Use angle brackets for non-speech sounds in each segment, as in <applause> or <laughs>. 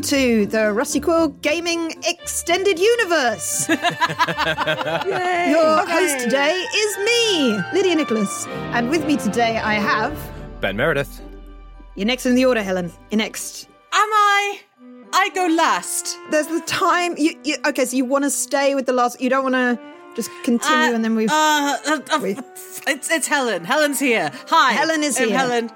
Welcome to the Rusty Quill Gaming Extended Universe. <laughs> Your host today is me, Lydia Nicholas, and with me today I have. Ben Meredith. You're next in the order, Helen. You're next. Am I? I go last. There's the time. You, you okay? So you want to stay with the last? You don't want to just continue, Uh, and then we. Uh, uh, uh, We- it's, it's Helen. Helen's here. Hi. Helen is I'm here. Helen.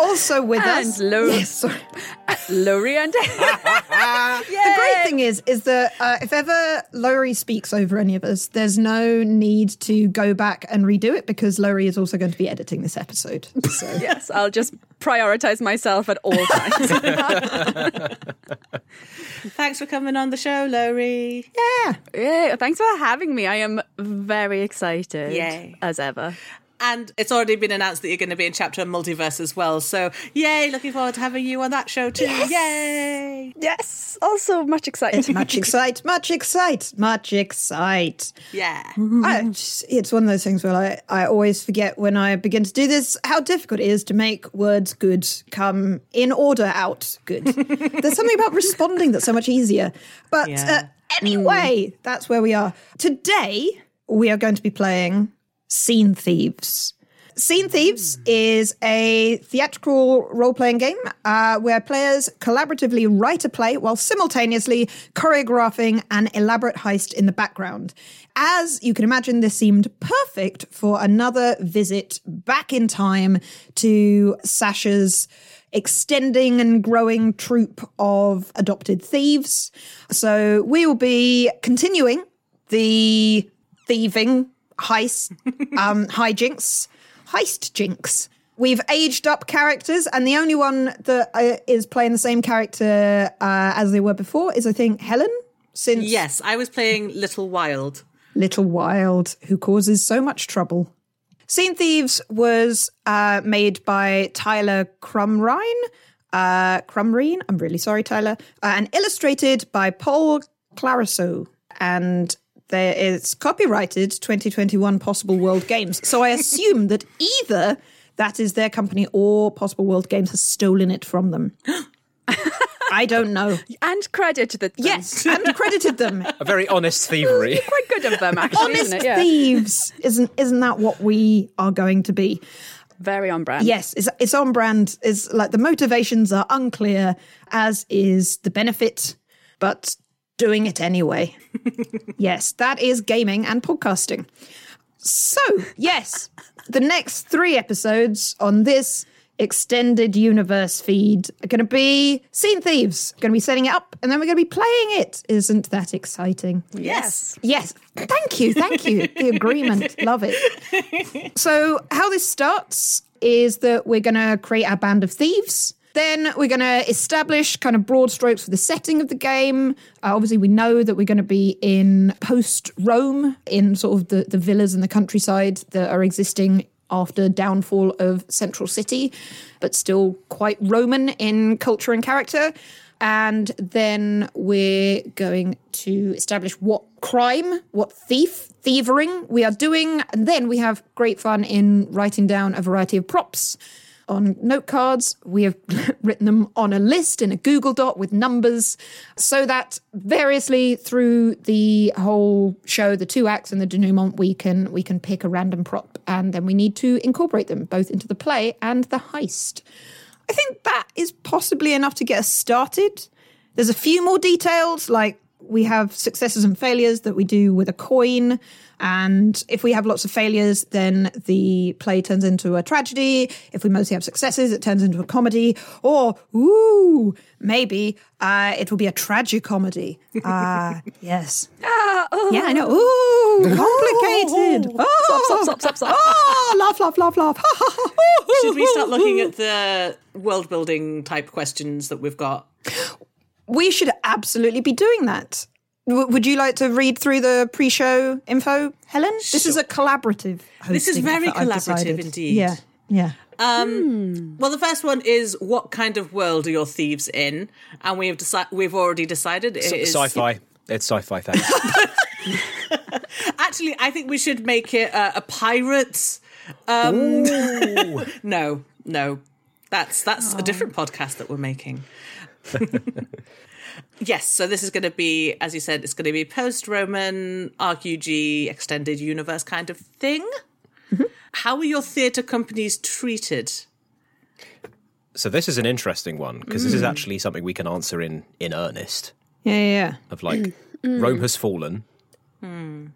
Also with And us. Lo- Yes, sorry. <laughs> Lori and <laughs> The great thing is, is that uh, if ever Lowry speaks over any of us, there's no need to go back and redo it because Lowry is also going to be editing this episode. So <laughs> yes, I'll just prioritize myself at all times. Thanks for coming on the show, Lowry. yeah, yeah, thanks for having me. I am very excited. Yay. As ever. And it's already been announced that you're going to be in Chapter and Multiverse as well. So, yay, looking forward to having you on that show too. Yay. Yes. Also much excited. <laughs> much excite, much excite, much excite. Yeah. I just, it's one of those things where I, I always forget when I begin to do this how difficult it is to make words good come in order out good. <laughs> There's something about responding that's so much easier. But Yeah. uh, anyway, that's where we are. Today, we are going to be playing Scene Thieves. Scene Thieves is a theatrical role playing game uh, where players collaboratively write a play while simultaneously choreographing an elaborate heist in the background. As you can imagine, this seemed perfect for another visit back in time to Sasha's extending and growing troupe of adopted thieves. So we will be continuing the thieving heist, um, <laughs> hijinks, heist jinx. We've aged up characters, and the only one that uh, is playing the same character uh, as they were before is, I think, Helen. Since Yes, I was playing Little Wild. Little Wild, who causes so much trouble. Scene Thieves was uh, made by Tyler Crumrine. Uh, Crumrine, I'm really sorry, Tyler. Uh, and illustrated by Paul Clariso. And there is copyrighted 2021 Possible World Games. So I assume that <laughs> either that is their company or Possible World Games has stolen it from them. <laughs> I don't know. and credit that them. Yes, and credited them. A very honest thievery. <laughs> Quite good of them actually, honest isn't it? Yeah. thieves isn't isn't that what we are going to be Very on brand. yes it's, it's on brand is like the motivations are unclear as is the benefit but doing it anyway <laughs> yes that is gaming and podcasting so yes the next three episodes on this extended universe feed are going to be scene thieves going to be setting it up and then we're going to be playing it isn't that exciting Yes. Yes. Thank you. Thank you. The agreement. Love it. <laughs> So, how this starts is that we're going to create our band of thieves. Then we're going to establish kind of broad strokes for the setting of the game. Uh, obviously, we know that we're going to be in post Rome, in sort of the, the villas and the countryside that are existing after downfall of Central City, but still quite Roman in culture and character. And then we're going to establish what crime, what thief, thievering we are doing. And then we have great fun in writing down a variety of props on note cards. We have <laughs> written them on a list in a Google Doc with numbers so that variously through the whole show, the two acts and the denouement, we can we can pick a random prop and then we need to incorporate them both into the play and the heist. I think that is possibly enough to get us started. There's a few more details, like we have successes and failures that we do with a coin. And if we have lots of failures, then the play turns into a tragedy. If we mostly have successes, it turns into a comedy. Or, ooh, maybe uh, it will be a tragicomedy. <laughs> Ah, yes. Yeah, I know. Ooh, <laughs> complicated. Oh, Stop, stop, stop, stop. Oh, laugh, laugh, laugh, laugh. <laughs> Should we start looking at the world building type questions that we've got? We should absolutely be doing that. W- would you like to read through the pre-show info, Helen? This is a collaborative. This is very collaborative indeed. Yeah, yeah. Well, the first one is what kind of world are your thieves in? And we have decided we've already decided it is Sci-fi. It's sci-fi thing. <laughs> <laughs> Actually, I think we should make it uh, a pirates. Um, <laughs> no, no, that's that's a different podcast that we're making. <laughs> yes, so this is going to be, as you said, it's going to be post-Roman RQG extended universe kind of thing. Mm-hmm. How are your theatre companies treated? so this is an interesting one because Mm. this is mm. actually something we can answer in in earnest. Yeah, yeah, yeah. Of like, <clears throat> mm. Rome has fallen. Hmm.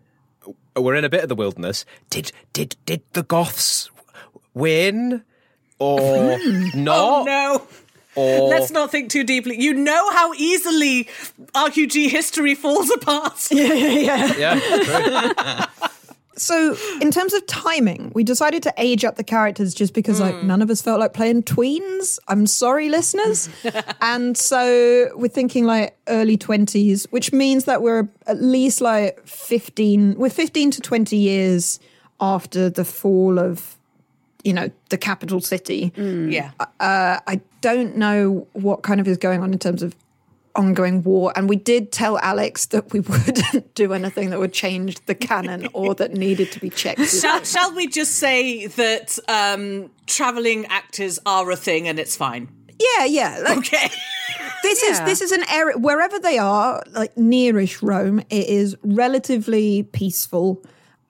We're in a bit of the wilderness. Did did did the Goths win or <laughs> oh, not? Oh, no. Or Let's not think too deeply. You know how easily RQG history falls apart. <laughs> yeah, yeah, true. <laughs> So, in terms of timing, we decided to age up the characters just because, like, hmm. none of us felt like playing tweens. I'm sorry, listeners. <laughs> and so we're thinking like early 20s, which means that we're at least like 15, we're 15 to 20 years after the fall of, you know, the capital city. Yeah. Uh, I don't know what kind of is going on in terms of ongoing war. And we did tell Alex that we <laughs> wouldn't do anything that would change the canon or that needed to be checked. <laughs> shall, shall we just say that um, traveling actors are a thing and it's fine? yeah, yeah. Like, Okay. <laughs> this is this is an area wherever they are, like nearish Rome, it is relatively peaceful,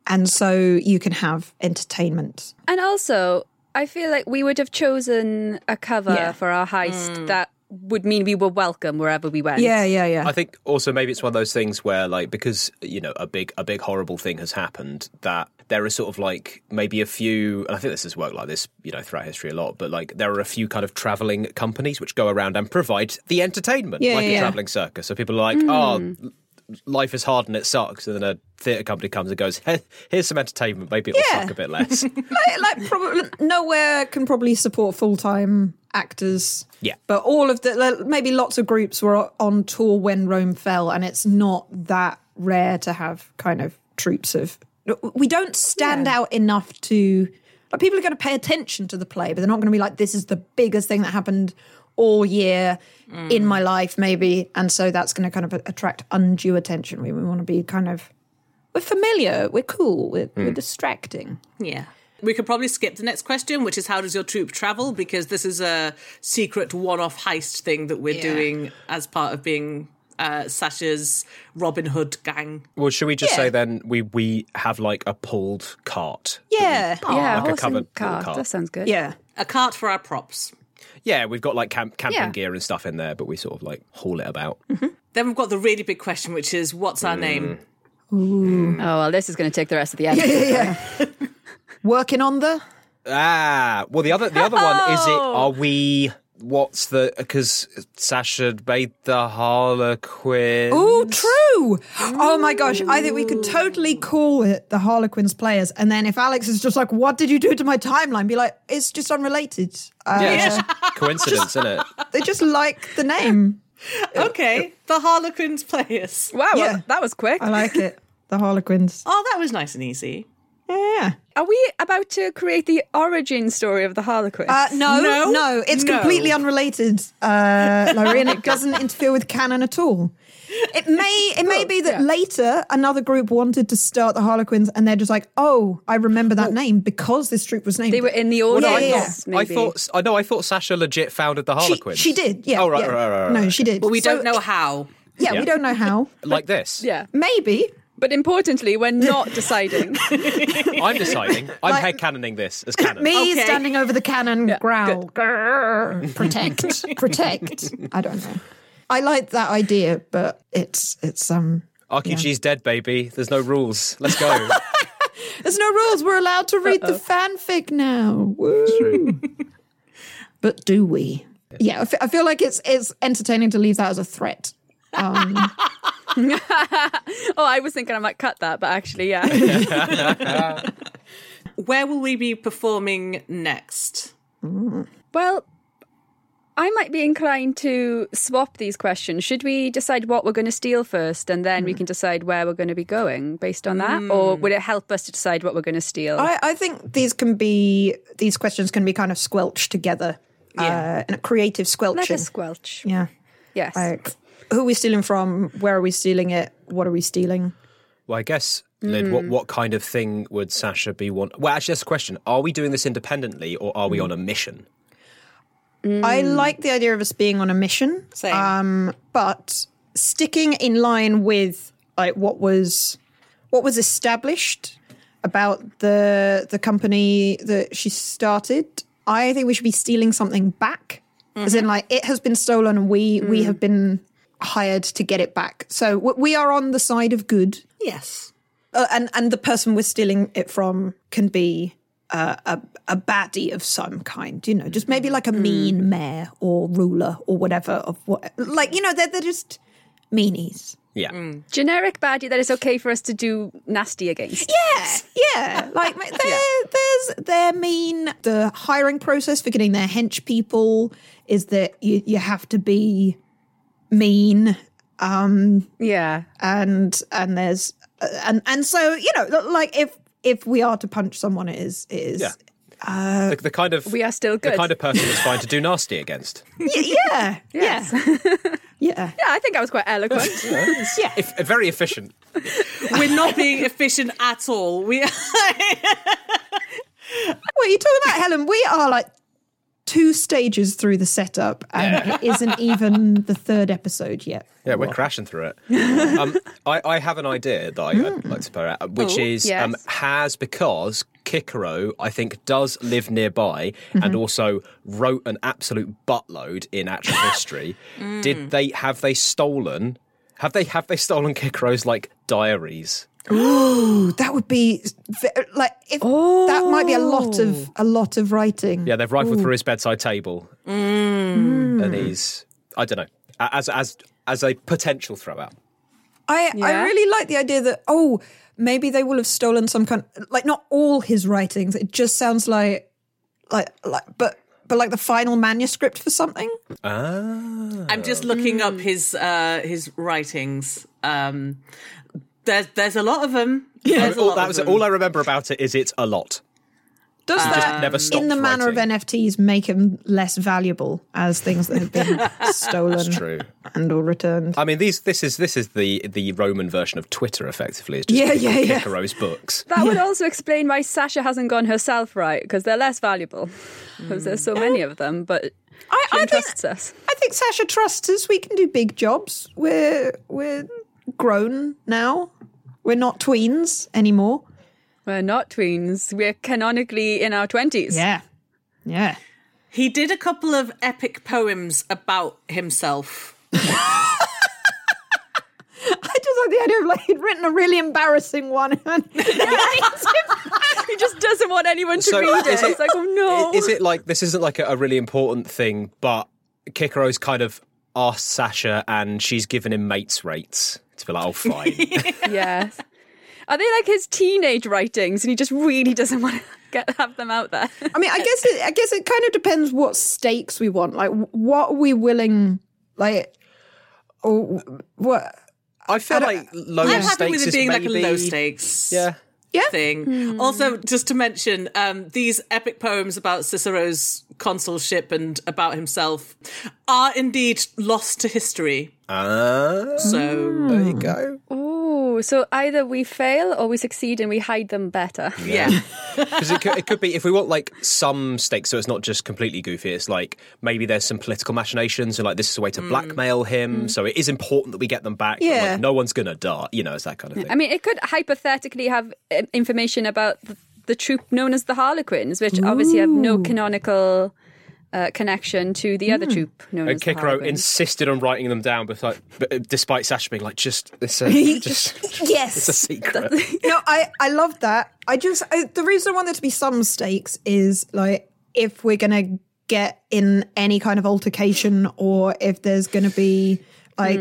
and so you can have entertainment. And also, I feel like we would have chosen a cover Yeah. for our heist hmm. that would mean we were welcome wherever we went. Yeah, yeah, yeah. I think also maybe it's one of those things where like because you know a big a big horrible thing has happened that there is sort of like maybe a few and I think this has worked like this you know throughout history a lot but like there are a few kind of traveling companies which go around and provide the entertainment Yeah, like yeah, a yeah. traveling circus so people are like hmm. oh life is hard and it sucks and then a theatre company comes and goes hey, here's some entertainment maybe it'll Yeah. suck a bit less <laughs> like, like probably nowhere can probably support full time actors. Yeah. but all of the like, maybe lots of groups were on tour when Rome fell, and it's not that rare to have kind of troops of. We don't stand out enough to like people are going to pay attention to the play, but they're not going to be like, "This is the biggest thing that happened." All year in my life, maybe, and so that's going to kind of attract undue attention. We, we want to be kind of we're familiar, we're cool, we're, we're distracting. Yeah. We could probably skip the next question, which is how does your troop travel? Because this is a secret one off heist thing that we're Yeah. doing as part of being uh, Sasha's Robin Hood gang. well should we just Yeah. say then we we have like a pulled cart Yeah, Yeah, Like a horse covered and cart. cart. That sounds good. yeah. A cart for our props. Yeah we've got like camp, camping Yeah. gear and stuff in there but we sort of like haul it about mm-hmm. Then we've got the really big question, which is what's our mm. name? Mm. Oh, well, this is going to take the rest of the <laughs> episode. Working on the Ah, well, the other the other one is it? Oh. Are we? What's the? Because Sasha made the Harlequin. Oh, true. Oh my gosh. I think we could totally call it the Harlequins players. And then if Alex is just like, what did you do to my timeline? Be like, it's just unrelated. Uh, yeah, it's just coincidence, isn't it? <laughs> They just like the name. <laughs> Okay, the Harlequins players. Wow, well, Yeah. that was quick. I like it. The Harlequins. Oh, that was nice and easy. Yeah. Are we about to create the origin story of the Harlequin? Uh, no, No? no, it's No. completely unrelated, uh, <laughs> Laurie, and it doesn't interfere with canon at all. It may it may be that yeah. later another group wanted to start the Harlequins, and they're just like, "Oh, I remember that name because this troop was named." they were in the Well, audience. no, I I Yeah, thought, I thought I know I thought Sasha legit founded the Harlequins. she did, yeah. Oh right, yeah. right, right, right. No, she did. But we So, don't know how. Yeah, Yeah. we don't know how. like this. Yeah. Maybe. But importantly, we're <laughs> not deciding. <laughs> I'm deciding. I'm Like- headcanoning this as canon. Me Okay. standing over the cannon, growl, grrr, protect, <laughs> protect. I don't know. I like that idea, but it's it's um. RQG's dead, baby. There's no rules. Let's go. There's no rules. We're allowed to read the fanfic now. Woo. But do we? Yeah, I feel like it's it's entertaining to leave that as a threat. Um, <laughs> oh, I was thinking I might cut that, but actually, yeah. <laughs> Where will we be performing next? well, I might be inclined to swap these questions. Should we decide what we're going to steal first, and then we can decide where we're going to be going based on that, or would it help us to decide what we're going to steal? I, I think these can be these questions can be kind of squelched together Yeah. uh, in a creative Let squelching. us squelch. Yeah, Yes. like who are we stealing from? Where are we stealing it? What are we stealing? well, I guess, Lid, what, what kind of thing would Sasha be want? Well, actually, that's a question. Are we doing this independently or are we on a mission? I like the idea of us being on a mission. Same. Um, but sticking in line with like what was what was established about the the company that she started, I think we should be stealing something back. As in, like it has been stolen, and we we have been hired to get it back. So we are on the side of good, Yes. uh, and and the person we're stealing it from can be uh, a a baddie of some kind, you know, just maybe like a mean mayor or ruler or whatever of what, like you know, they're they're just meanies. Yeah. Generic baddie that is okay for us to do nasty against. Yeah, yeah. Like <laughs> they're, there's they're mean. The hiring process for getting their hench people is that you you have to be mean um Yeah. and and there's uh, and and so you know like if if we are to punch someone it is it is Yeah. the, the kind of We are still good. the kind of person that's fine to do nasty against. <laughs> Y- yeah yeah <laughs> yeah Yeah, I think I was quite eloquent. <laughs> If, very efficient. We're not being efficient at all. We Well, you're talking about Helen. We are like two stages through the setup, and it isn't even the third episode yet. Yeah, we're crashing through it. <laughs> um, I, I have an idea that I, I'd like to put out, which Oh, is yes. um, has because Kikero, I think, does live nearby Mm-hmm. and also wrote an absolute buttload in actual <laughs> history. Did they have they stolen? Have they have they stolen Kikero's like diaries? Ooh, that would be like if that might be a lot of a lot of writing. Yeah, they've rifled through his bedside table, and he's I don't know as as as a potential throwout. I I really like the idea that oh maybe they will have stolen some kind like not all his writings. It just sounds like like like but but like the final manuscript for something. Ah, I'm just looking up his uh his writings. Um there's there's a lot of them. There's a all, lot that of was them. all I remember about it is it's a lot. Does that never stopped in the manner writing. of NFTs make them less valuable as things that have been <laughs> stolen True. and or returned? I mean, these this is this is the the Roman version of Twitter. Effectively, it's just Yeah, people yeah, yeah. Kikero's books. That would also explain why Sasha hasn't gone herself right, because they're less valuable. Hmm. Because there's so many of them, but I, she I think us. I think Sasha trusts us. We can do big jobs. We're we're grown now. We're not tweens anymore. We're not tweens. We're canonically in our 20s. Yeah, yeah. He did a couple of epic poems about himself. I just like the idea of like he'd written a really embarrassing one. <laughs> And <laughs> <laughs> He just doesn't want anyone to So read it. is it- It's like, oh no. Is it like this isn't like a, a really important thing, but Kikaro's kind of asked Sasha, and she's given him mates rates to be like, oh, fine. <laughs> yes. <laughs> Are they like his teenage writings and he just really doesn't want to <laughs> get have them out there? I mean, I guess it, I guess it kind of depends what stakes we want. Like, what are we willing? Like, or what? I feel like low I'm happy stakes with it being maybe, like a low stakes. Yeah, Yeah. thing. Also, just to mention, um, these epic poems about Cicero's consulship and about himself are indeed lost to history. Ah, So, there you go. Ooh, so either we fail or we succeed and we hide them better. yeah. <laughs> Because it could, it could be if we want like some stakes, so it's not just completely goofy. It's like maybe there's some political machinations, and like this is a way to blackmail him. So it is important that we get them back. Yeah. like, no one's gonna die. You know, it's that kind of thing. I mean, it could hypothetically have uh, information about the, the troop known as the Harlequins, which obviously have no canonical uh, connection to the other troop known and as the Kikro Harlequins. insisted on writing them down, but like, but, uh, despite Sasha being like, just it's a <laughs> just Yes. <laughs> it's a secret. <laughs> no, I I love that. I just I, the reason I want there to be some stakes is like if we're gonna get in any kind of altercation or if there's gonna be like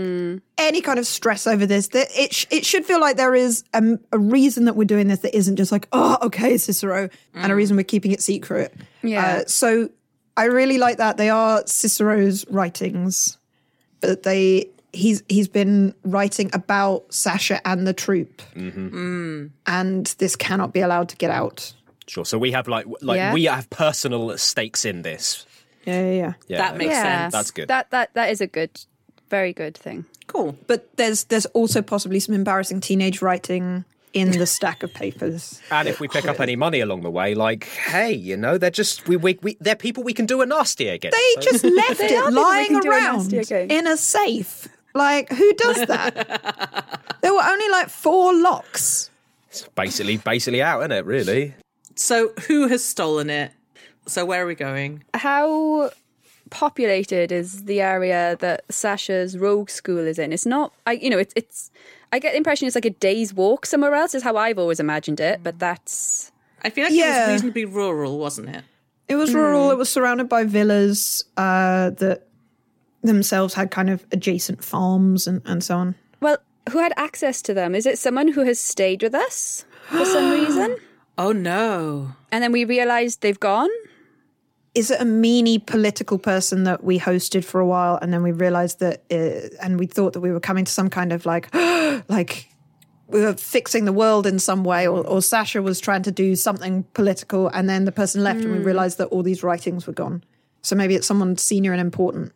any kind of stress over this, that it sh- it should feel like there is a, a reason that we're doing this that isn't just like oh okay Cicero and a reason we're keeping it secret. Yeah. Uh, so I really like that they are Cicero's writings, but they he's he's been writing about Sasha and the troop mm-hmm. mm. and this cannot be allowed to get out. Sure. So we have like like Yeah. we have personal stakes in this. Yeah, yeah, yeah. Yeah, That makes yeah, sense. That's good. That that that is a good, very good thing. Cool. But there's there's also possibly some embarrassing teenage writing in the stack of papers. And if we pick up any money along the way, like, hey, you know, they're just we, we, we they're people we can do a nasty against. They So- just <laughs> left They it lying can do a around in a safe. Like who does that? <laughs> there were only like four locks. basically basically out, isn't it? Really? So, who has stolen it? So, where are we going? How populated is the area that Sasha's rogue school is in? It's not. I you know it's it's. I get the impression it's like a day's walk somewhere else. Is how I've always imagined it. But that's I feel like it was reasonably rural, wasn't it? It was rural. It was surrounded by villas uh, that themselves had kind of adjacent farms and, and so on. well. Who had access to them? Is it someone who has stayed with us for some <gasps> reason? Oh no. And then we realised they've gone. Is it a meany political person that we hosted for a while and then we realized that uh, and we thought that we were coming to some kind of like <gasps> like we were fixing the world in some way or, or sasha was trying to do something political and then the person left and we realized that all these writings were gone so maybe it's someone senior and important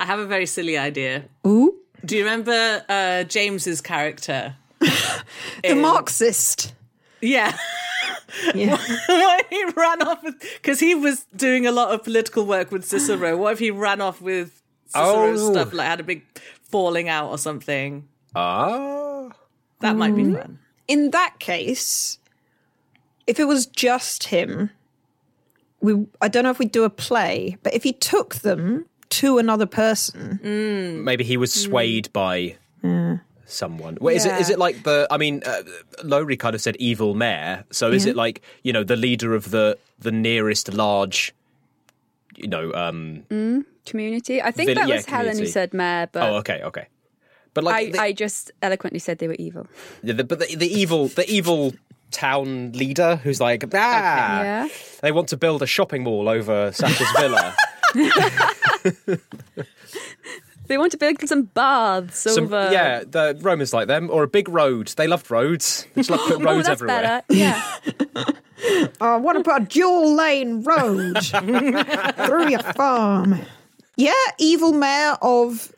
I have a very silly idea. ooh Do you remember uh, James's character? <laughs> the marxist Yeah. <laughs> yeah <laughs> what if he ran off with because he was doing a lot of political work with Cicero. What if he ran off with Cicero's Oh. stuff, like had a big falling out or something? Ah. That might be hmm. fun. in that case if it was just him we i don't know if we'd do a play but if he took them to another person hmm. Maybe he was hmm. swayed by someone. Well, is it is it like the? I mean, uh, Lowry kind of said evil mayor. So is it like you know the leader of the the nearest large, you know? um Community. I think Vill- that yeah, was Helen who said mayor, but Oh, okay, okay. But like, I, the, I just eloquently said they were evil. the, but the, the evil the evil town leader who's like ah Yeah. they want to build a shopping mall over Sasha's villa. <laughs> They want to build some baths Some- over. yeah, the Romans like them, or a big road. They loved roads. They just like put <laughs> Oh, roads that's everywhere. better. <laughs> Yeah. <laughs> I want to put a dual lane road through your farm. Yeah, evil mayor of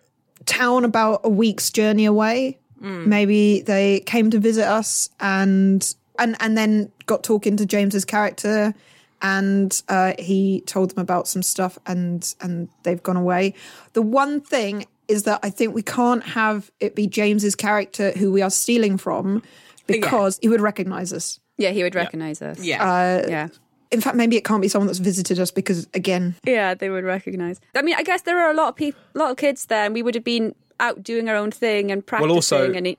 town about a week's journey away. Hmm. Maybe they came to visit us and and and then got talking to James's character and uh, he told them about some stuff and and they've gone away. The one thing is that I think we can't have it be James's character who we are stealing from because he would recognize us. Yeah, he would recognize us. Yeah. Yeah. In fact, maybe it can't be someone that's visited us because, again, Yeah, they would recognize. I mean, I guess there are a lot of people, a lot of kids there, and we would have been out doing our own thing and practicing. also- and it,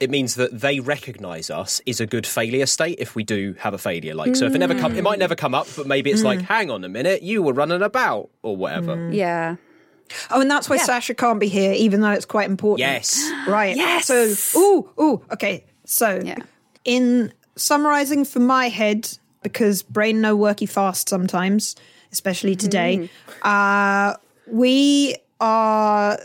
it means that they recognise us is a good failure state if we do have a failure. Like, so if it never come, it might never come up, but maybe it's mm. like, hang on a minute, you were running about or whatever. Mm. yeah, oh, and that's why Sasha can't be here, even though it's quite important. Yes. <gasps> Right. Yes! So, ooh, ooh, okay. So, Yeah. in summarizing for my head, because brain no worky fast sometimes, especially today, mm. uh, we are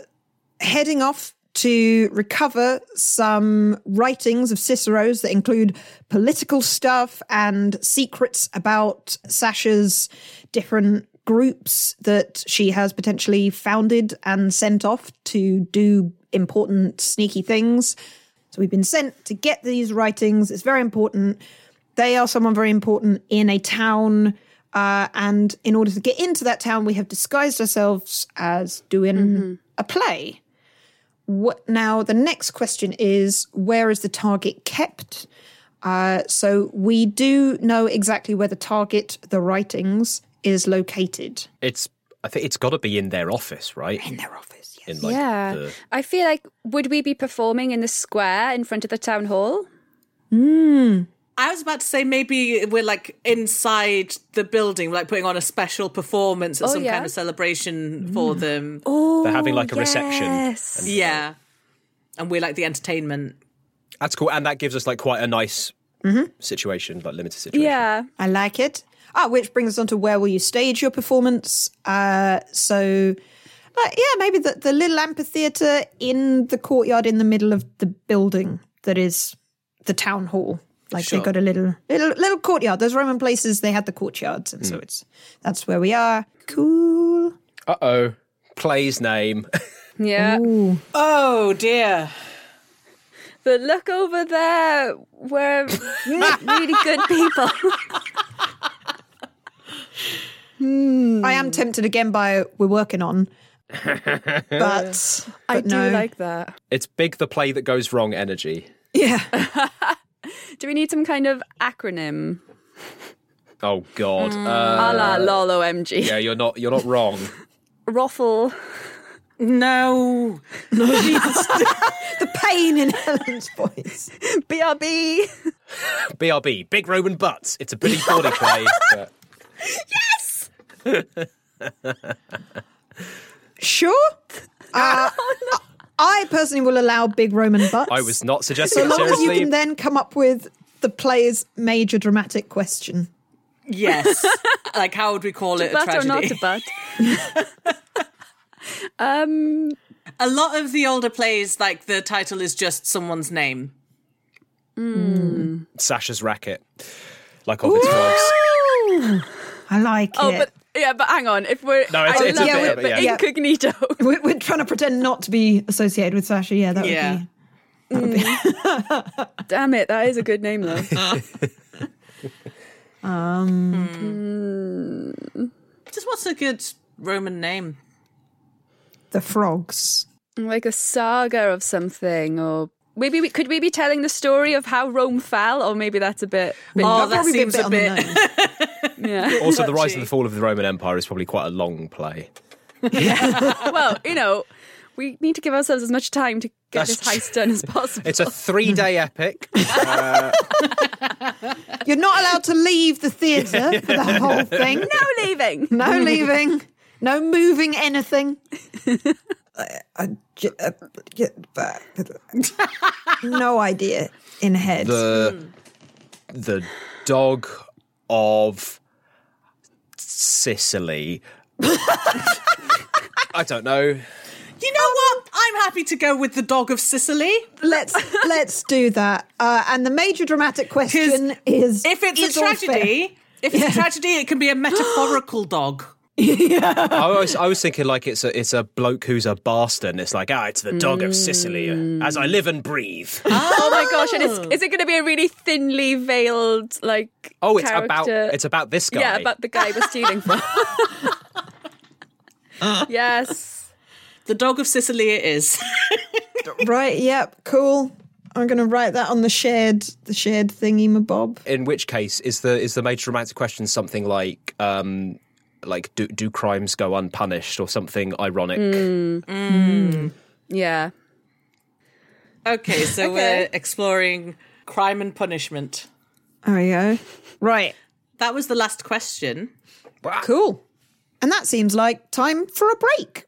heading off to recover some writings of Cicero's that include political stuff and secrets about Sasha's different groups that she has potentially founded and sent off to do important, sneaky things. So we've been sent to get these writings. It's very important. They are someone very important in a town. Uh, and in order to get into that town, we have disguised ourselves as doing a play. What now? The next question is where is the target kept? Uh, so we do know exactly where the target, the writings, is located It's I think it's got to be in their office, right? in their office. Yes. In like yeah. the I feel like, would we be performing in the square in front of the town hall? I was about to say maybe we're like inside the building, like putting on a special performance at Oh, some yeah. kind of celebration for them. Oh, They're having, like, a reception. yes. Yeah. And we're like the entertainment. That's cool, and that gives us like quite a nice situation, like limited situation. Yeah. I like it. Ah, which brings us on to where will you stage your performance? Uh, so, uh, yeah, maybe the, the little amphitheater in the courtyard in the middle of the building that is the town hall. Like Sure. they got a little little little courtyard. Those Roman places they had the courtyards, and so it's that's where we are. Cool. Uh oh, play's name. <laughs> Yeah. Oh dear. But look over there. We're <laughs> really good people. I am tempted again by we're working on, but <laughs> I do no. like that. it's big the play that goes wrong energy. yeah. Do we need some kind of acronym? Oh God. A Uh, la LOL OMG. yeah, you're not you're not wrong. <laughs> Ruffle. No. <laughs> the pain in Helen's voice. BRB. BRB, big Roman butts. It's a Billy Body play. <laughs> but- Sure. Uh, I personally will allow big Roman butts. I was not so suggesting so long as you can then come up with the player's major dramatic question. Yes. <laughs> like how would we call it a Butt or not tragedy? to butt? <laughs> <laughs> um, A lot of the older plays, like the title is just someone's name. Sasha's racket, like Ovid's frogs. I like oh, it. but yeah, but hang on. If we're No, it's- I it's love a it, bit, but but yeah. incognito. <laughs> we're, we're trying to pretend not to be associated with Sasha. Yeah, that Yeah. would be. Mm. Damn it, that is a good name though. <laughs> <laughs> Um, hmm. Just what's a good Roman name? The frogs. like a saga of something, or maybe we could we be telling the story of how Rome fell, or maybe that's a bit. Oh, bit Oh, that seems a on the bit. Nose. yeah. <laughs> Also, the rise and the fall of the Roman Empire is probably quite a long play. <laughs> well, you know, we need to give ourselves as much time to get That's this heist done as possible. It's a three-day epic. <laughs> You're not allowed to leave the theatre for the whole thing. no leaving. No leaving. No moving anything. I- I j- uh, get back. no idea in head. the the dog of Sicily. <laughs> I don't know. You know what? I'm happy to go with the dog of Sicily. let's let's do that. Uh, and the major dramatic question is: If it's is a tragedy, if it's a tragedy, it can be a metaphorical <gasps> dog. I was I was thinking like it's a it's a bloke who's a bastard. And it's like ah, it's the dog of Sicily as I live and breathe. <laughs> Oh my gosh! And is, is it going to be a really thinly veiled like? Oh, it's about it's about this guy. yeah, about the guy we're stealing from. <laughs> yes. The dog of Sicily it is. <laughs> right? Yep, cool. I'm going to write that on the shared the shared thingy, my bob. In which case, is the is the major romantic question something like um like do do crimes go unpunished or something ironic? Mm. Mm. Mm. Yeah. Okay, so Okay. we're exploring crime and punishment. There we go. Right, That was the last question. cool. And that seems like time for a break.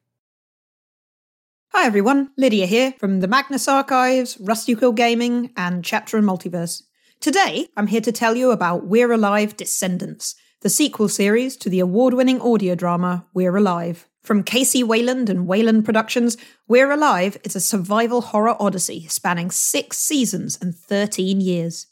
Hi everyone, Lydia here from the Magnus Archives, Rusty Quill Gaming, and Chapter and Multiverse. Today, I'm here to tell you about We're Alive Descendants, the sequel series to the award winning audio drama We're Alive. From Kc Wayland and Wayland Productions, We're Alive is a survival horror odyssey spanning six seasons and 13 years.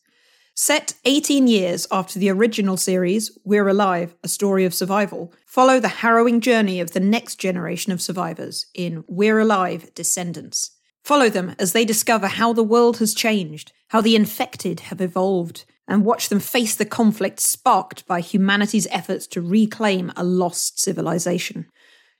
Set 18 years after the original series, We're Alive, A Story of Survival, follow the harrowing journey of the next generation of survivors in We're Alive, Descendants. Follow them as they discover how the world has changed, how the infected have evolved, and watch them face the conflict sparked by humanity's efforts to reclaim a lost civilization.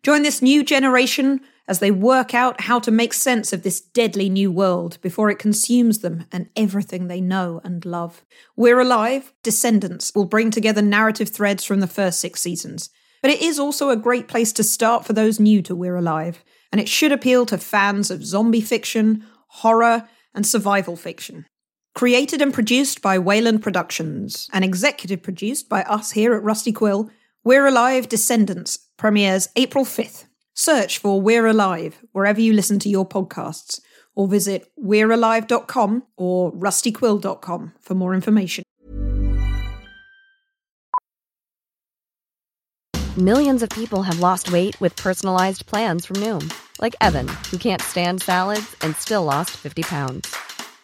Join this new generation as they work out how to make sense of this deadly new world before it consumes them and everything they know and love. We're Alive, Descendants will bring together narrative threads from the first six seasons. But it is also a great place to start for those new to We're Alive, and it should appeal to fans of zombie fiction, horror, and survival fiction. Created and produced by Wayland Productions and executive produced by us here at Rusty Quill, We're Alive Descendants premieres April 5th. Search for We're Alive wherever you listen to your podcasts or visit we'realive.com or rustyquill.com for more information. Millions of people have lost weight with personalized plans from Noom, like Evan, who can't stand salads and still lost 50 pounds.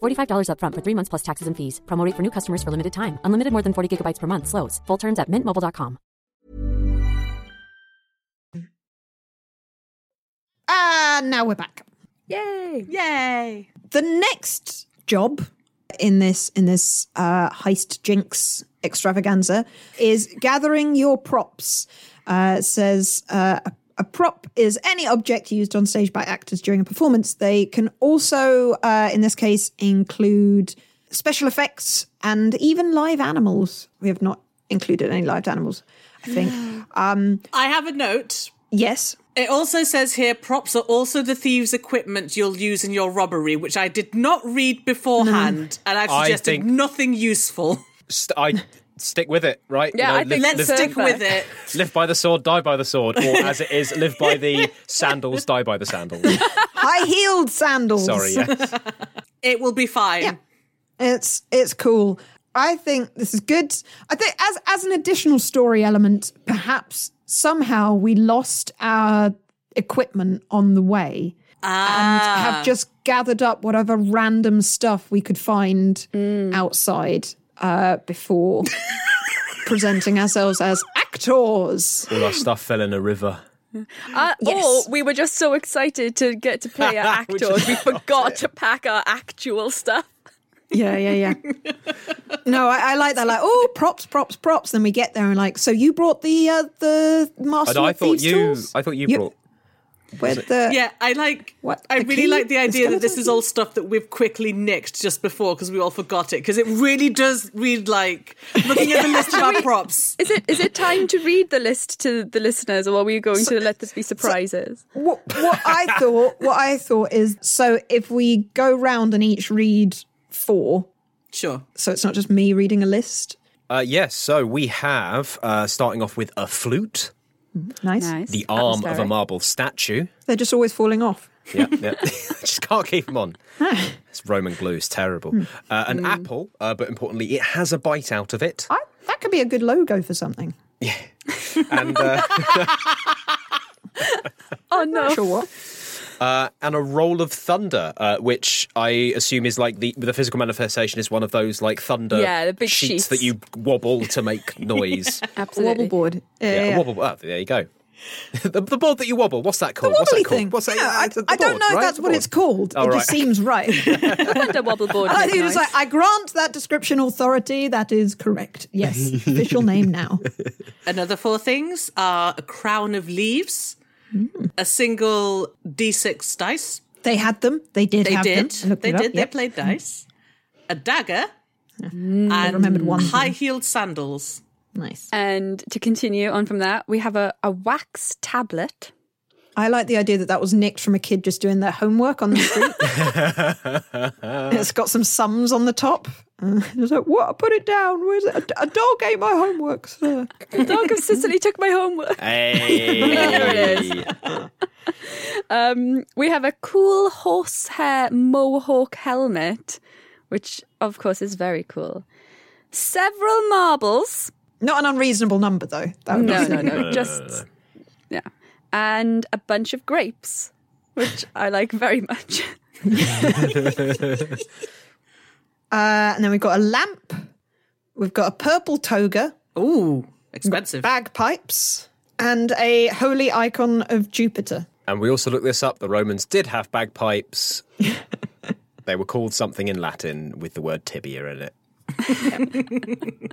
$45 upfront for three months plus taxes and fees. Promote for new customers for limited time. Unlimited more than 40 gigabytes per month. Slows. Full terms at mintmobile.com. Ah, now we're back. Yay! Yay! The next job in this in this uh, heist jinx extravaganza is gathering your props. Uh, says uh, a, a prop is any object used on stage by actors during a performance. They can also, uh, in this case, include special effects and even live animals. We have not included any live animals, I think. <gasps> um, I have a note. yes. It also says here props are also the thieves' equipment you'll use in your robbery, which I did not read beforehand, and I've I suggested think- nothing useful. St- I stick with it, right? Yeah, I think live, Let's live, stick with it. <laughs> live by the sword, die by the sword, or as it is, live by the <laughs> sandals, die by the sandals. <laughs> High heeled sandals. Sorry, yes. It will be fine. Yeah. It's it's cool. I think this is good. I think as as an additional story element, perhaps somehow we lost our equipment on the way and have ah. just gathered up whatever random stuff we could find mm. outside uh, before <laughs> presenting ourselves as actors. All our stuff fell in a river. Uh, Yes. Or we were just so excited to get to play our <laughs> We actors, we forgot to pack our actual stuff. Yeah, yeah, yeah. <laughs> no, I, I like that. Like, oh, props, props, props. Then we get there and like, so you brought the uh, the master I of thought Thieves you, tools? I thought you, You- brought. With the Yeah, I like. What, I really key? like the The idea that this is all stuff that we've quickly nicked just before because we all forgot it. Because it really does read like looking at the list of <laughs> our props. Is it is it time to read the list to the listeners, or are we going to let this be surprises? what, what I thought. What I thought is so if we go round and each read four, Sure. so it's not just me reading a list. Uh, yes, so we have uh, starting off with a flute, Nice. Nice. the arm of a marble statue. They're just always falling off. Yeah, yeah. <laughs> <laughs> just can't keep them on. It's Roman glue is terrible. Uh, an apple, uh, but importantly, it has a bite out of it, I, that could be a good logo for something. Yeah. <laughs> And uh, Oh no! Sure what? Uh, and a roll of thunder, uh, which I assume is like the the physical manifestation is one of those like thunder Yeah, the big sheets, sheets. that you wobble to make <laughs> noise. Absolutely. Wobble board. Yeah, yeah, yeah. a wobble. Oh, there you go. <laughs> the, the board that you wobble. What's that called? What's Wobbly that called? thing. What's that? Yeah, I, it's the I don't board, know if right? that's what it's called. Oh, it right. just seems <laughs> right. Wonder wobble board. I make think it was noise. like, I grant that description authority. That is correct. Yes, official name now. Another four things are a crown of leaves, a single d6 dice. They had them. They did They have did. them. They did. Yep. They played mm-hmm. dice. A dagger. Mm, I and remembered one high heeled sandals. Nice. And to continue on from that, we have a, a wax tablet. I like the idea that that was nicked from a kid just doing their homework on the street. <laughs> <laughs> it's got some sums on the top. Uh, it's like, what? I Put it down. Where's it? A, a dog ate my homework, sir. <laughs> The dog of Sicily took my homework. Hey. There it Um, we have a cool horsehair mohawk helmet, which of course is very cool. Several marbles. Not an unreasonable number, though. That would No, be- no, no, just yeah, and a bunch of grapes, which I like very much. <laughs> Uh, and then we've got a lamp. We've got a purple toga, Ooh, expensive. bagpipes, and a holy icon of Jupiter. And we also looked this up. The Romans did have bagpipes. <laughs> they were called something in Latin with the word tibia in it. <laughs>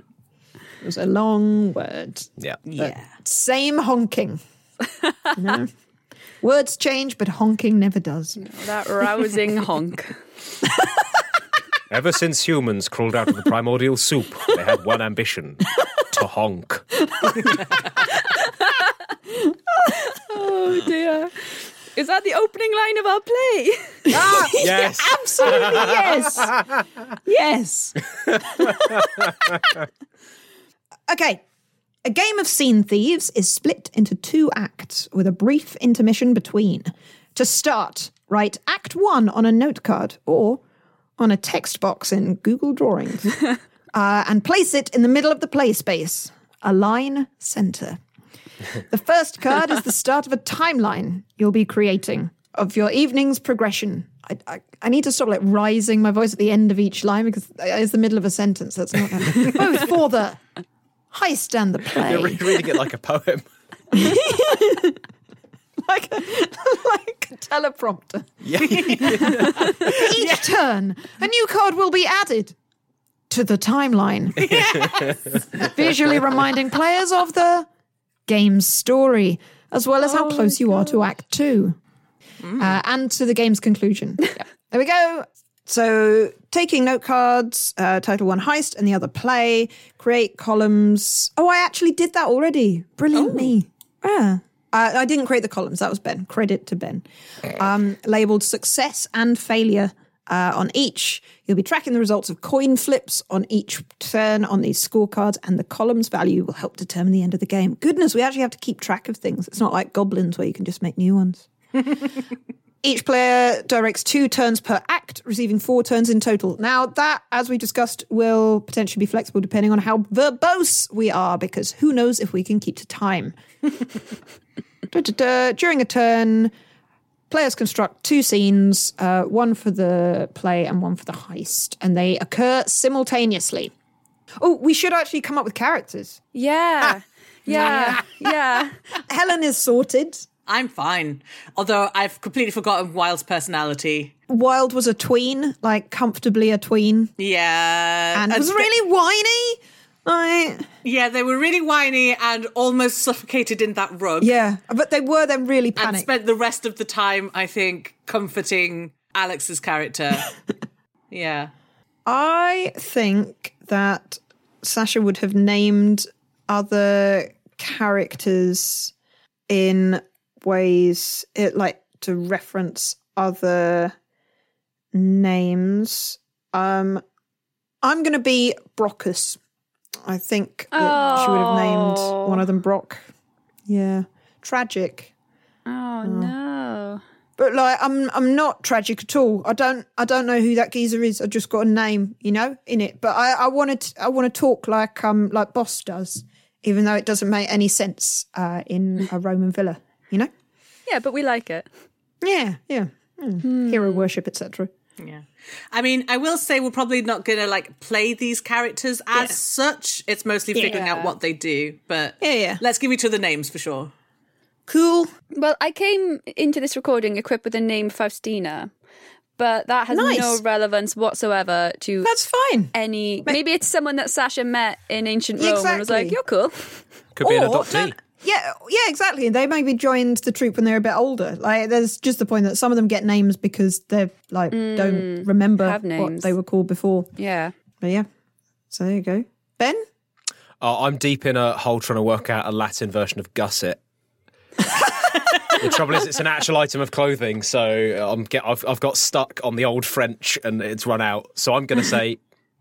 It was a long word. Yeah. Yeah. Same honking. You <laughs> know? Words change, but honking never does. that rousing <laughs> honk. Ever since humans crawled out of the primordial soup, they had one ambition to honk. Oh dear. Is that the opening line of our play? Ah, <laughs> Yes. absolutely yes. Yes. okay. A game of scene thieves is split into two acts with a brief intermission between. To start, write Act One on a note card or on a text box in Google Drawings <laughs> uh, and place it in the middle of the play space, align center. The first card is the <laughs> start of a timeline you'll be creating of your evening's progression. I, I, I need to stop like rising my voice at the end of each line because it's the middle of a sentence. That's not both <laughs> for the heist and the <laughs> play. You're reading it like a poem. <laughs> like, a, like a teleprompter. Yeah. <laughs> Each turn, a new card will be added to the timeline, visually reminding players of the game's story, as well as how close you are to Act Two, uh, and to the game's conclusion. There we go. So, taking note cards, uh, title one heist, and the other play, create columns. Oh, I actually did that already. Brilliant me. Yeah. Uh, I didn't create the columns. That was Ben. Credit to Ben. Um, labeled success and failure uh, on each. You'll be tracking the results of coin flips on each turn on these scorecards, and the columns value will help determine the end of the game. Goodness, we actually have to keep track of things. It's not like goblins where you can just make new ones. <laughs> Each player directs two turns per act, receiving four turns in total. Now, that, as we discussed, will potentially be flexible depending on how verbose we are, because who knows if we can keep to time. <laughs> During a turn, players construct two scenes, uh, one for the play and one for the heist, and they occur simultaneously. Oh, we should actually come up with characters. Yeah. Yeah. <laughs> Yeah. Helen is sorted. I'm fine. Although I've completely forgotten Wild's personality. Wild was a tween, like comfortably a tween, Yeah. and was sp- really whiny. I Yeah, they were really whiny and almost suffocated in that rug. Yeah, but they were then really and panicked. spent the rest of the time, I think, comforting Alex's character. <laughs> yeah. I think that Sasha would have named other characters in ways it like to reference other names. Um I'm gonna be Brockus. I think that she would have named one of them Brock. Yeah. Tragic. Oh no. But like I'm I'm not tragic at all. I don't I don't know who that geezer is. I just got a name, you know, in it. But I, I wanted I want to talk like um like Boss does, even though it doesn't make any sense uh, in a Roman villa, you know? Yeah, but we like it. Yeah, yeah. Mm. Hero worship, etc. Yeah. I mean, I will say we're probably not going to like play these characters as Yeah. such. It's mostly figuring out what they do, but Yeah, yeah. let's give each other names for sure. Cool. Well, I came into this recording equipped with the name Faustina, but that has Nice. no relevance whatsoever to That's fine. any. Maybe it's someone that Sasha met in ancient Rome and was like, "You're cool." Could be an Or- adoptee. Yeah, yeah, exactly. They maybe joined the troop when they're a bit older. Like, there's just the point that some of them get names because they're like don't mm, remember what they were called before. Yeah. But yeah, so there you go. Ben, Oh, I'm deep in a hole trying to work out a Latin version of gusset. <laughs> the trouble is, it's an actual item of clothing, so uh, I'm get, I've, I've got stuck on the old French and it's run out. So I'm going to say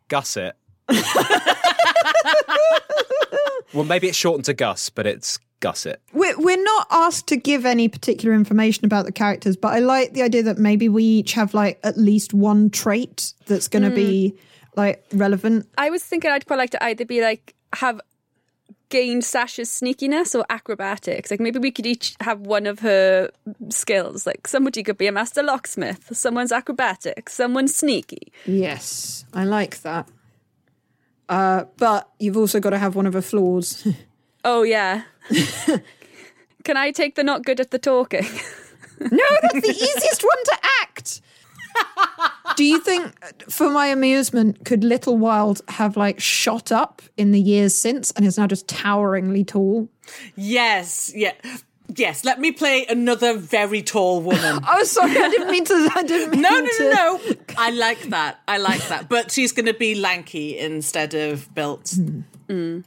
gusset. <laughs> well, maybe it's shortened to Gus, but it's gusset. we're we're not asked to give any particular information about the characters, but I like the idea that maybe we each have like at least one trait that's going to be like relevant. I was thinking I'd quite like to either be like have gained Sasha's sneakiness or acrobatics. Like maybe we could each have one of her skills. Like somebody could be a master locksmith, someone's acrobatic, someone's sneaky. Yes, I like that. Uh, but you've also got to have one of her flaws. <laughs> Oh yeah. <laughs> Can I take the not good at the talking? <laughs> No, that's the easiest one to act. Do you think, for my amusement, could Little Wild have like shot up in the years since and is now just toweringly tall? Yes, yeah. Yes, let me play another very tall woman. <laughs> Oh, sorry, I didn't mean to. I didn't mean No, no, to. no, no. I like that. I like that. But she's going to be lanky instead of built. Hmm. Mm.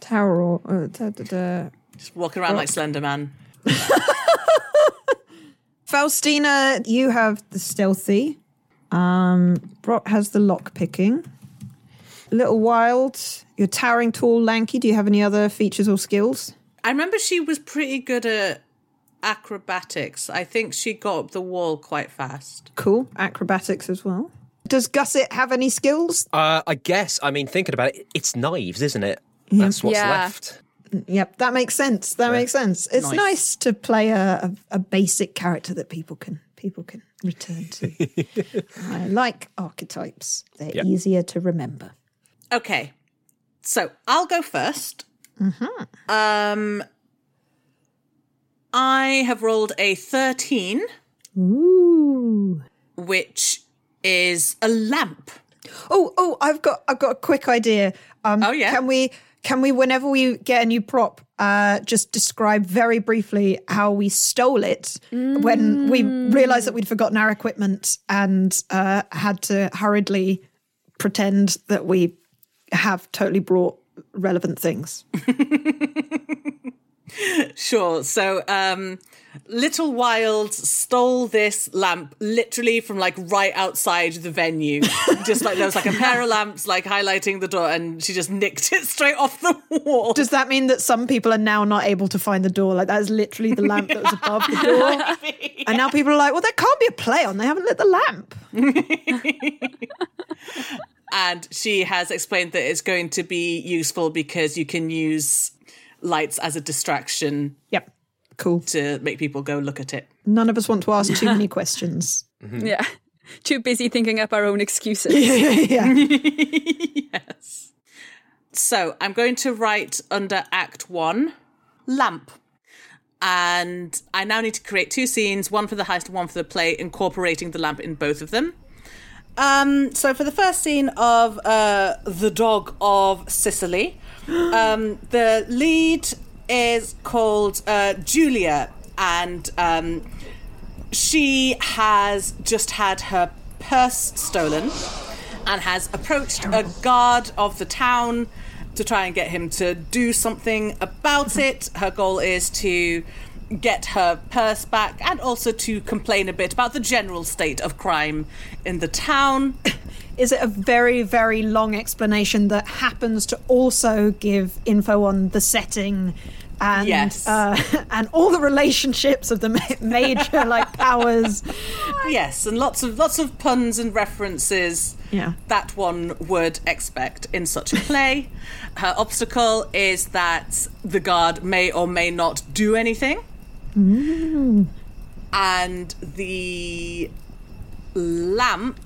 Tower or uh, da, da, da. Just walking around like Slender Man. <laughs> Faustina, you have the stealthy. Um, Brock has the lock picking. Little Wild, you're towering, tall, lanky. Do you have any other features or skills? I remember she was pretty good at acrobatics. I think she got up the wall quite fast. Cool. Acrobatics as well. Does Gusset have any skills? Uh, I guess, I mean, thinking about it, it's knives, isn't it? That's what's Yeah. left. Yep, that makes sense. That makes sense. It's nice, Nice. to play a, a, a basic character that people can people can return to. <laughs> I like archetypes. They're Yep. easier to remember. Okay, so I'll go 1st Um, I have rolled a 13, Ooh. which is a lamp. Oh, oh, I've got I've got a quick idea. Um, Oh, yeah? Can we can we whenever we get a new prop, uh, just describe very briefly how we stole it when we realized that we'd forgotten our equipment and uh, had to hurriedly pretend that we have totally brought relevant things. <laughs> Sure. So, um, Little Wild stole this lamp literally from like right outside the venue. <laughs> just like there was like a pair of lamps like highlighting the door, and she just nicked it straight off the wall. Does that mean that some people are now not able to find the door? Like that is literally the lamp that was above the door. <laughs> <laughs> And now people are like, well, there can't be a play on. They haven't lit the lamp. and she has explained that it's going to be useful because you can use lights as a distraction Yep. Cool. to make people go look at it. None of us want to ask too many <laughs> questions. Yeah. <laughs> Too busy thinking up our own excuses. yeah. <laughs> Yes. So I'm going to write under Act One, lamp. And I now need to create two scenes, one for the heist and one for the play, incorporating the lamp in both of them. Um, so for the first scene of uh, the dog of Sicily, um, the lead is called uh, Julia, and um, she has just had her purse stolen and has approached a guard of the town to try and get him to do something about it. Her goal is to get her purse back and also to complain a bit about the general state of crime in the town. <coughs> Is it a very, very long explanation that happens to also give info on the setting and Yes. uh, <laughs> and all the relationships of the ma- major like <laughs> powers? <laughs> Yes, and lots of lots of puns and references Yeah. that one would expect in such a play. Her obstacle is that the guard may or may not do anything. And the lamp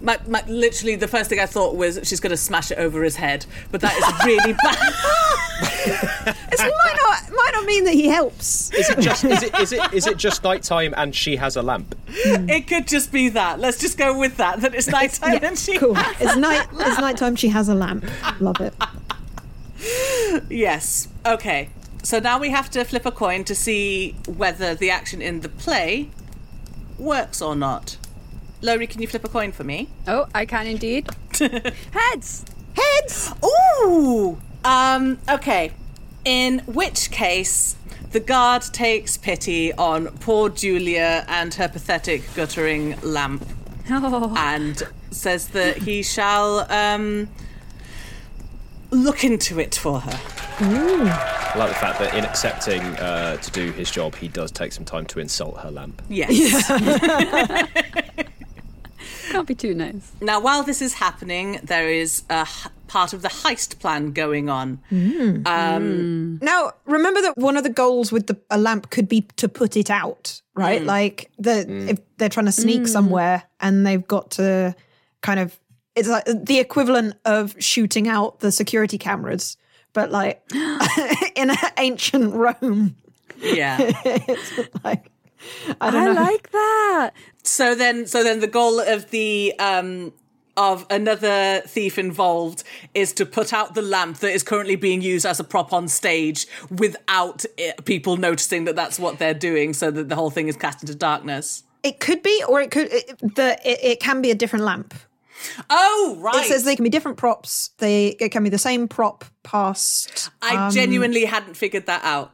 my, my, literally the first thing I thought was she's going to smash it over his head, but that is really <laughs> bad. It might not might not mean that he helps. Is it just is it is it is it just nighttime and she has a lamp? Hmm. it could just be that. Let's just go with that. That it's nighttime and she cool. It's night. It's nighttime. She has a lamp. Love it. <laughs> Yes. Okay. So now we have to flip a coin to see whether the action in the play works or not. Lori, can you flip a coin for me? Oh, I can indeed. <laughs> Heads. Heads. Ooh. Um. Okay. In which case, the guard takes pity on poor Julia and her pathetic guttering lamp, Oh. and says that he shall um look into it for her. I like the fact that in accepting uh, to do his job, he does take some time to insult her lamp. Yes. <laughs> Can't be too nice. Now, while this is happening, there is a h- part of the heist plan going on. Mm. Um, mm. Now, remember that one of the goals with the a lamp could be to put it out, right? Mm. Like the if they're trying to sneak somewhere and they've got to kind of it's like the equivalent of shooting out the security cameras, but like <gasps> <laughs> in ancient Rome. yeah. <laughs> Like I don't I like that. so then, so then, the goal of the um, of another thief involved is to put out the lamp that is currently being used as a prop on stage without it, people noticing that that's what they're doing, so that the whole thing is cast into darkness. it could be, or it could it, the it, it can be a different lamp. Oh, right. It says they can be different props. They it can be the same prop past. I genuinely hadn't figured that out.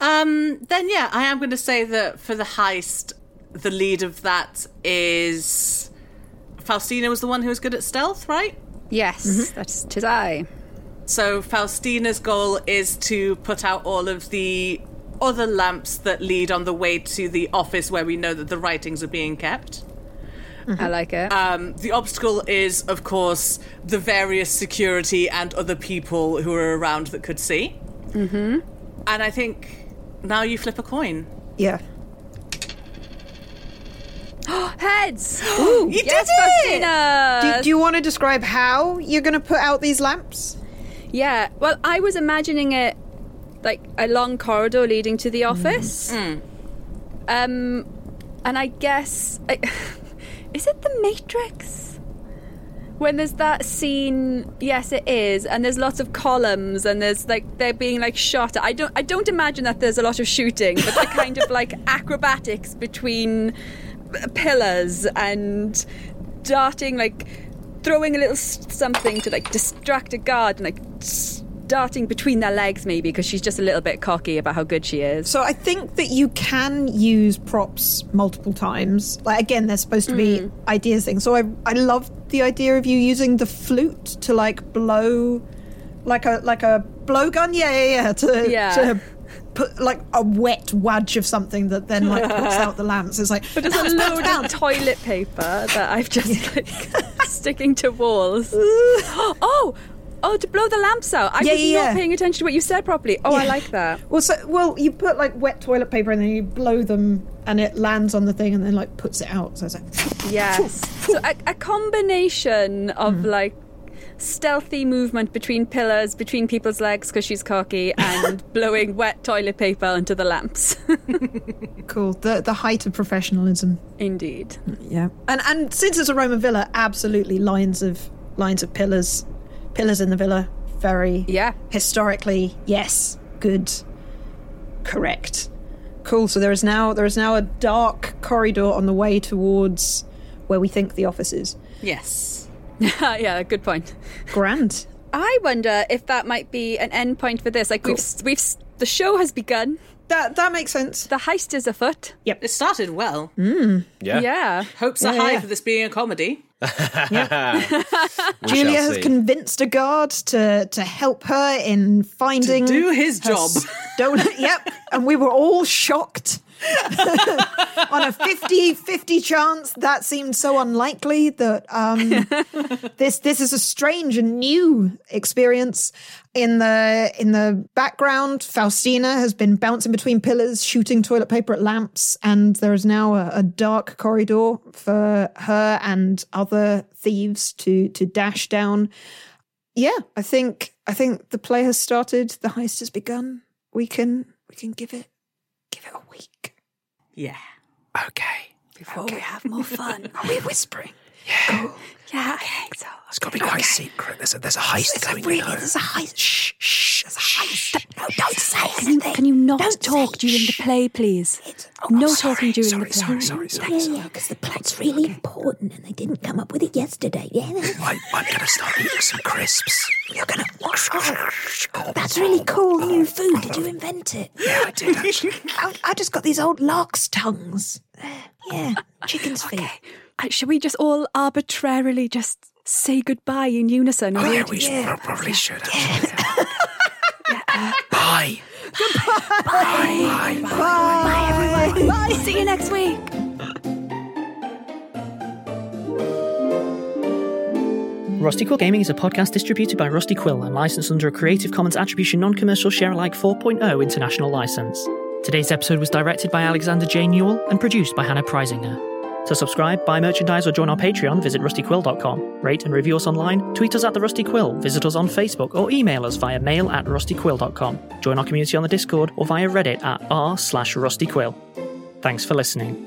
Um, then yeah, I am going to say that for the heist, the lead of that is Faustina was the one who was good at stealth, right? Yes, that's tis I. So Faustina's goal is to put out all of the other lamps that lead on the way to the office where we know that the writings are being kept. I like it. Um, the obstacle is, of course, the various security and other people who are around that could see. Mm-hmm. And I think now you flip a coin. Yeah. <gasps> Heads. <gasps> You yes, did it! Faustina. Do, do you want to describe how you're going to put out these lamps? Yeah. Well, I was imagining it like a long corridor leading to the office. Um, and I guess I, <laughs> is it the Matrix? When there's that scene, yes, it is, and there's lots of columns, and there's like they're being like shot. I don't, I don't imagine that there's a lot of shooting, but that kind of like <laughs> acrobatics between pillars and darting like throwing a little something to like distract a guard and like darting between their legs maybe because she's just a little bit cocky about how good she is So I think that you can use props multiple times. Like again, they're supposed to be mm. ideas things. So I I love the idea of you using the flute to like blow like a like a blowgun. Yeah, yeah, yeah. To Yeah. to put like a wet wadge of something that then like puts <laughs> out the lamps. It's like but there's a load of toilet paper that I've just <laughs> like <laughs> sticking to walls oh oh to blow the lamps out I Yeah, was yeah, not yeah. paying attention to what you said properly oh I like that <laughs> Well, so well, you put like wet toilet paper and then you blow them, and it lands on the thing, and then like puts it out. So it's like <laughs> Yes. so a, a combination of Hmm. like stealthy movement between pillars, between people's legs because she's cocky, <laughs> and blowing wet toilet paper onto the lamps. Cool. The the height of professionalism. Indeed. Yeah. And and since it's a Roman villa, absolutely lines of lines of pillars, pillars in the villa. Very Yeah. historically yes, good, correct, cool. So there is now there is now a dark corridor on the way towards where we think the office is. Yes. <laughs> yeah, good point. Grand. I wonder if that might be an end point for this. Like we've we've the show has begun. That that makes sense. The heist is afoot. Yep. It started well. Mm. Yeah. Yeah. Hopes are Yeah, high yeah. for this being a comedy. <laughs> We Julia has see. convinced a guard to to help her in finding do his her job. Stolen, <laughs> yep, and we were all shocked. <laughs> On a 50-50 chance, that seemed so unlikely that um, this this is a strange and new experience. In the in the background, Faustina has been bouncing between pillars, shooting toilet paper at lamps, and there is now a, a dark corridor for her and other thieves to to dash down. Yeah, I think I think the play has started. The heist has begun. We can we can give it give it a week. Yeah. Okay. Before we have more fun. <laughs> Are we whispering? yeah, I think so. It's got to be quite secret. There's a, there's a heist going really, on. there's a heist. Shh, shh, there's a heist. No, don't say Can you, can you not Don't talk say during the play, please? Oh, no sorry, talking during sorry, the play. sorry, sorry, sorry, Yeah, sorry. yeah, because the plot's really important and they didn't come up with it yesterday. Yeah, <laughs> I, I'm going to start eating some crisps. you're gonna. Oh, that's really cool new food. Did you invent it? Yeah, I did actually. <laughs> I, I just got these old lark's tongues. Yeah, chicken's <laughs> feet. Uh, Should we just all arbitrarily just say goodbye in unison? Oh, yeah, Would- we should, probably should. Actually. <laughs> Bye. Bye, Bye everyone. Bye. See you next week. Rusty Quill Gaming is a podcast distributed by Rusty Quill and licensed under a Creative Commons Attribution Non Commercial Share Alike 4.0 international license. Today's episode was directed by Alexander J. Newall and produced by Hannah Preisinger. To subscribe, buy merchandise, or join our Patreon, visit rustyquill.com. Rate and review us online, tweet us at The Rusty Quill, visit us on Facebook, or email us via mail at rustyquill.com. Join our community on the Discord or via Reddit at r slash rustyquill. Thanks for listening.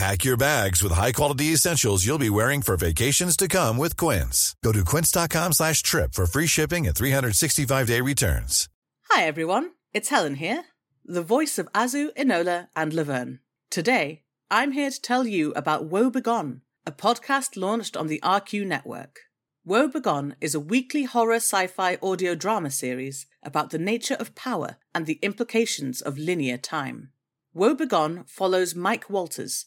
Pack your bags with high-quality essentials you'll be wearing for vacations to come with Quince. Go to quince.com slash trip for free shipping and 365-day returns. Hi everyone, it's Helen here, the voice of Azu, Enola, and Laverne. Today, I'm here to tell you about Woe Begone, a podcast launched on the RQ network. Woe Begone is a weekly horror sci fi audio drama series about the nature of power and the implications of linear time. Woe Begone follows Mike Walters,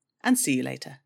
and see you later.